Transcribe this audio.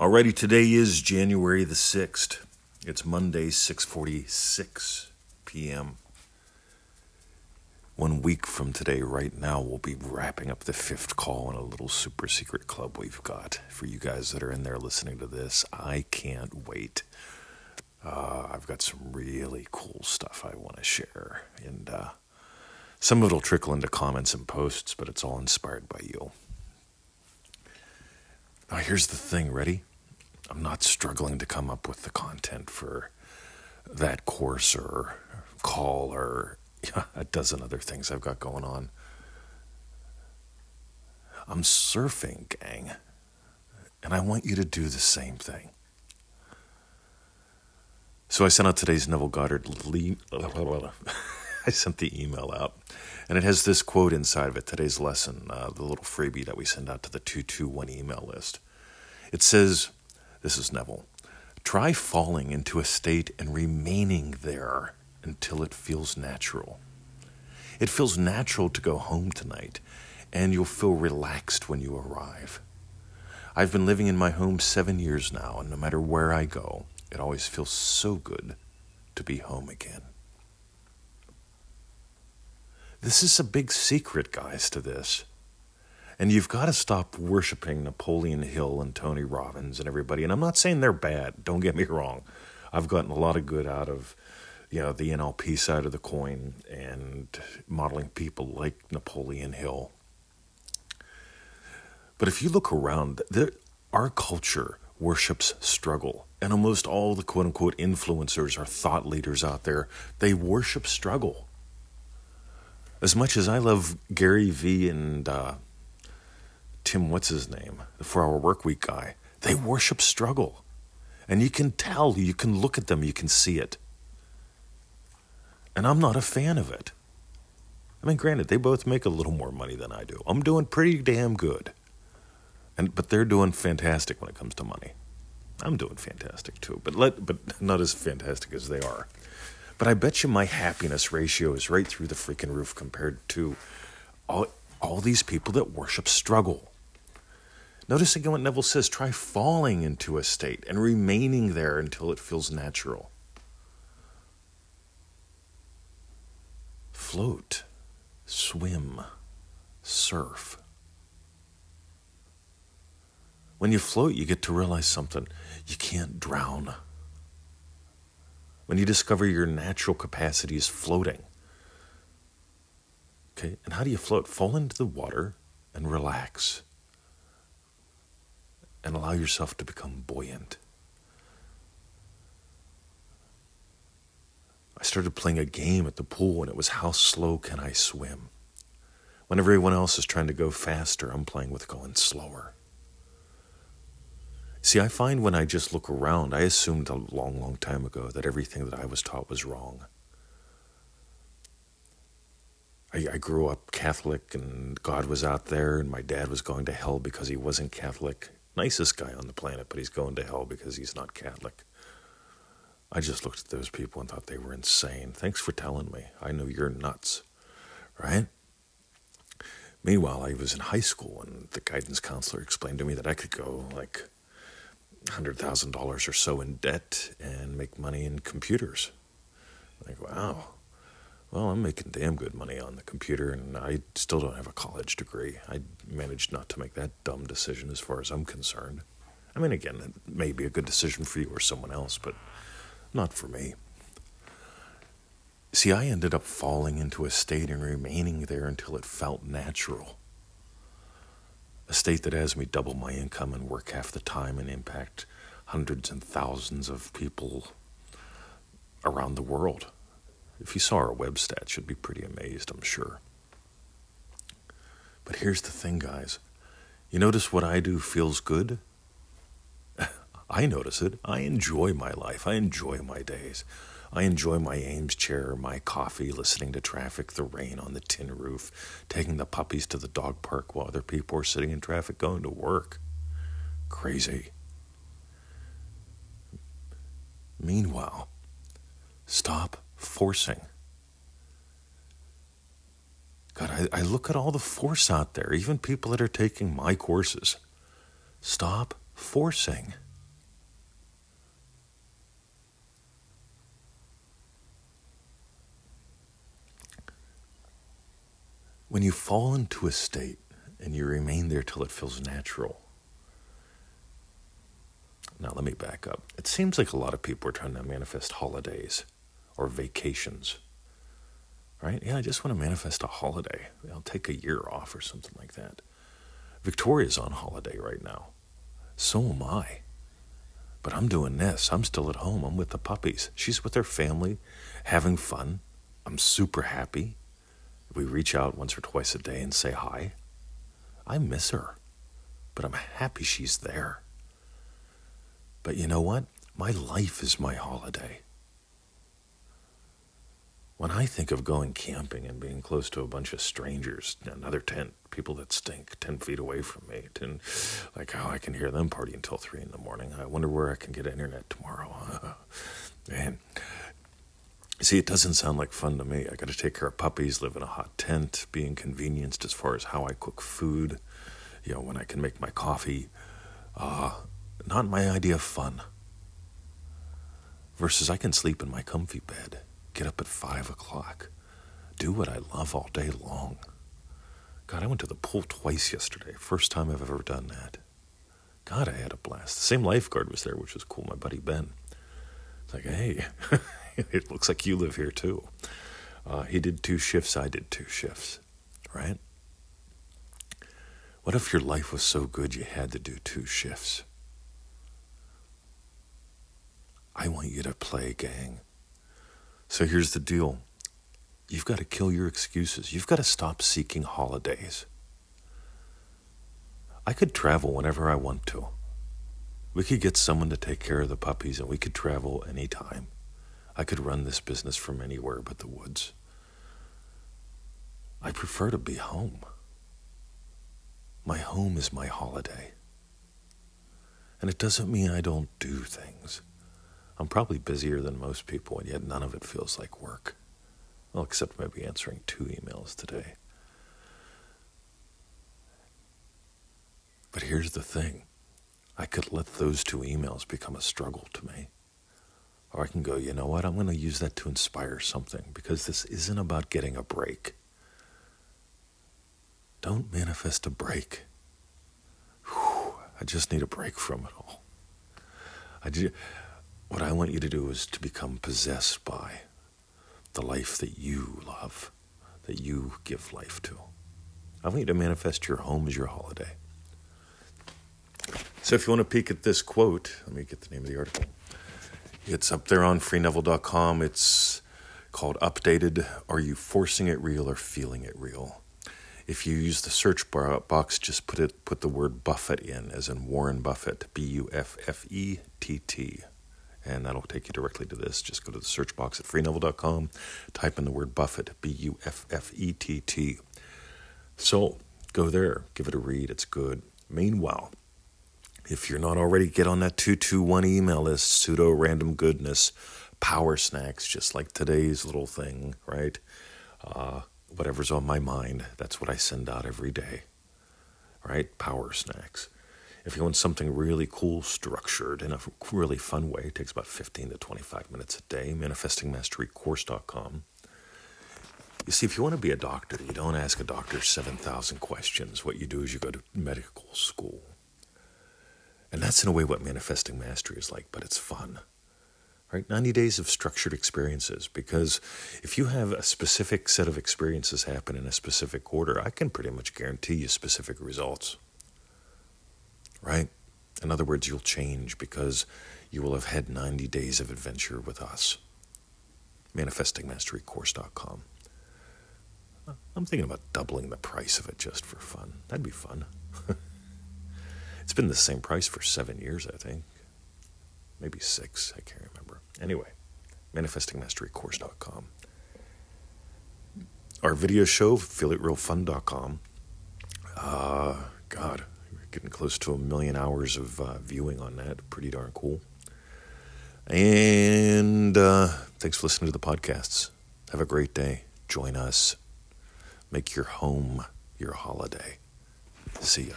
Alrighty, today is January the 6th. It's Monday, 6:46 p.m. One week from today, right now, we'll be wrapping up the fifth call in a little super secret club we've got for you guys that are in there listening to this. I can't wait. Uh, I've got some really cool stuff I want to share, and uh, some of it'll trickle into comments and posts, but it's all inspired by you. Now, here's the thing ready? I'm not struggling to come up with the content for that course or call or a dozen other things I've got going on. I'm surfing, gang, and I want you to do the same thing. So I sent out today's Neville Goddard. I sent the email out, and it has this quote inside of it. Today's lesson, uh, the little freebie that we send out to the two two one email list. It says, "This is Neville. Try falling into a state and remaining there until it feels natural. It feels natural to go home tonight, and you'll feel relaxed when you arrive. I've been living in my home seven years now, and no matter where I go, it always feels so good to be home again. This is a big secret, guys, to this. And you've got to stop worshiping Napoleon Hill and Tony Robbins and everybody. And I'm not saying they're bad, don't get me wrong. I've gotten a lot of good out of you know the NLP side of the coin and modeling people like Napoleon Hill. But if you look around, there, our culture worships struggle. And almost all the quote unquote influencers or thought leaders out there, they worship struggle. As much as I love Gary Vee and uh, Tim, what's his name, the four hour work week guy, they worship struggle. And you can tell, you can look at them, you can see it. And I'm not a fan of it. I mean, granted, they both make a little more money than I do. I'm doing pretty damn good. And but they're doing fantastic when it comes to money. I'm doing fantastic too, but let but not as fantastic as they are. But I bet you my happiness ratio is right through the freaking roof compared to all all these people that worship struggle. Notice again what Neville says try falling into a state and remaining there until it feels natural. float, swim, surf. When you float, you get to realize something. You can't drown. When you discover your natural capacity is floating. Okay, and how do you float? Fall into the water and relax. And allow yourself to become buoyant. I started playing a game at the pool, and it was how slow can I swim? When everyone else is trying to go faster, I'm playing with going slower. See, I find when I just look around, I assumed a long, long time ago that everything that I was taught was wrong. I, I, grew up Catholic, and God was out there, and my dad was going to hell because he wasn't Catholic. Nicest guy on the planet, but he's going to hell because he's not Catholic. I just looked at those people and thought they were insane. Thanks for telling me. I know you're nuts, right? Meanwhile, I was in high school and the guidance counselor explained to me that I could go like $100,000 or so in debt and make money in computers. Like, wow. Well, I'm making damn good money on the computer and I still don't have a college degree. I managed not to make that dumb decision as far as I'm concerned. I mean, again, it may be a good decision for you or someone else, but not for me. See, I ended up falling into a state and remaining there until it felt natural. A state that has me double my income and work half the time and impact hundreds and thousands of people around the world. If you saw our web stats, you'd be pretty amazed, I'm sure. But here's the thing, guys. You notice what I do feels good? I notice it. I enjoy my life. I enjoy my days. I enjoy my Eames chair, my coffee, listening to traffic, the rain on the tin roof, taking the puppies to the dog park while other people are sitting in traffic going to work. Crazy. Meanwhile, stop forcing. God, I, I look at all the force out there, even people that are taking my courses. Stop forcing. When you fall into a state and you remain there till it feels natural. Now, let me back up. It seems like a lot of people are trying to manifest holidays or vacations. Right? Yeah, I just want to manifest a holiday. I'll take a year off or something like that. Victoria's on holiday right now. So am I. But I'm doing this. I'm still at home. I'm with the puppies. She's with her family, having fun. I'm super happy. We reach out once or twice a day and say hi. I miss her, but I'm happy she's there. But you know what? My life is my holiday. When I think of going camping and being close to a bunch of strangers, another tent, people that stink 10 feet away from me, and like how I can hear them party until 3 in the morning. I wonder where I can get internet tomorrow. Man, see, it doesn't sound like fun to me. I got to take care of puppies, live in a hot tent, be inconvenienced as far as how I cook food, you know, when I can make my coffee. Uh, not my idea of fun. Versus, I can sleep in my comfy bed get up at five o'clock, do what I love all day long. God, I went to the pool twice yesterday. First time I've ever done that. God, I had a blast. The same lifeguard was there, which was cool. My buddy Ben. It's like, hey, it looks like you live here too. Uh, he did two shifts. I did two shifts. Right? What if your life was so good you had to do two shifts? I want you to play, gang. So here's the deal you've got to kill your excuses, you've got to stop seeking holidays. I could travel whenever I want to. We could get someone to take care of the puppies and we could travel anytime. I could run this business from anywhere but the woods. I prefer to be home. My home is my holiday. And it doesn't mean I don't do things. I'm probably busier than most people, and yet none of it feels like work. Well, except maybe answering two emails today. But here's the thing I could let those two emails become a struggle to me. Or I can go, you know what, I'm going to use that to inspire something because this isn't about getting a break. Don't manifest a break. Whew, I just need a break from it all. I just, what I want you to do is to become possessed by the life that you love, that you give life to. I want you to manifest your home as your holiday. So if you want to peek at this quote, let me get the name of the article. It's up there on freeneville.com. It's called Updated Are You Forcing It Real or Feeling It Real? If you use the search bar box, just put it put the word Buffett in, as in Warren Buffett, B U F F E T T and that'll take you directly to this. Just go to the search box at freeneville.com, type in the word Buffett, B U F F E T T. So go there, give it a read, it's good. Meanwhile, if you're not already, get on that 221 email list, pseudo random goodness, power snacks, just like today's little thing, right? Uh, whatever's on my mind, that's what I send out every day, right? Power snacks. If you want something really cool, structured in a really fun way, it takes about 15 to 25 minutes a day. ManifestingMasteryCourse.com. You see, if you want to be a doctor, you don't ask a doctor 7,000 questions. What you do is you go to medical school. And that's in a way what manifesting mastery is like, but it's fun. Right? 90 days of structured experiences. Because if you have a specific set of experiences happen in a specific order, I can pretty much guarantee you specific results right? In other words, you'll change because you will have had 90 days of adventure with us. ManifestingMasteryCourse.com. I'm thinking about doubling the price of it just for fun. That'd be fun. it's been the same price for seven years, I think. Maybe six, I can't remember. Anyway, ManifestingMasteryCourse.com. Our video show, FeelItRealFun.com. Uh, God, we're getting close to a million hours of uh, viewing on that. Pretty darn cool. And uh, thanks for listening to the podcasts. Have a great day. Join us. Make your home your holiday. See ya.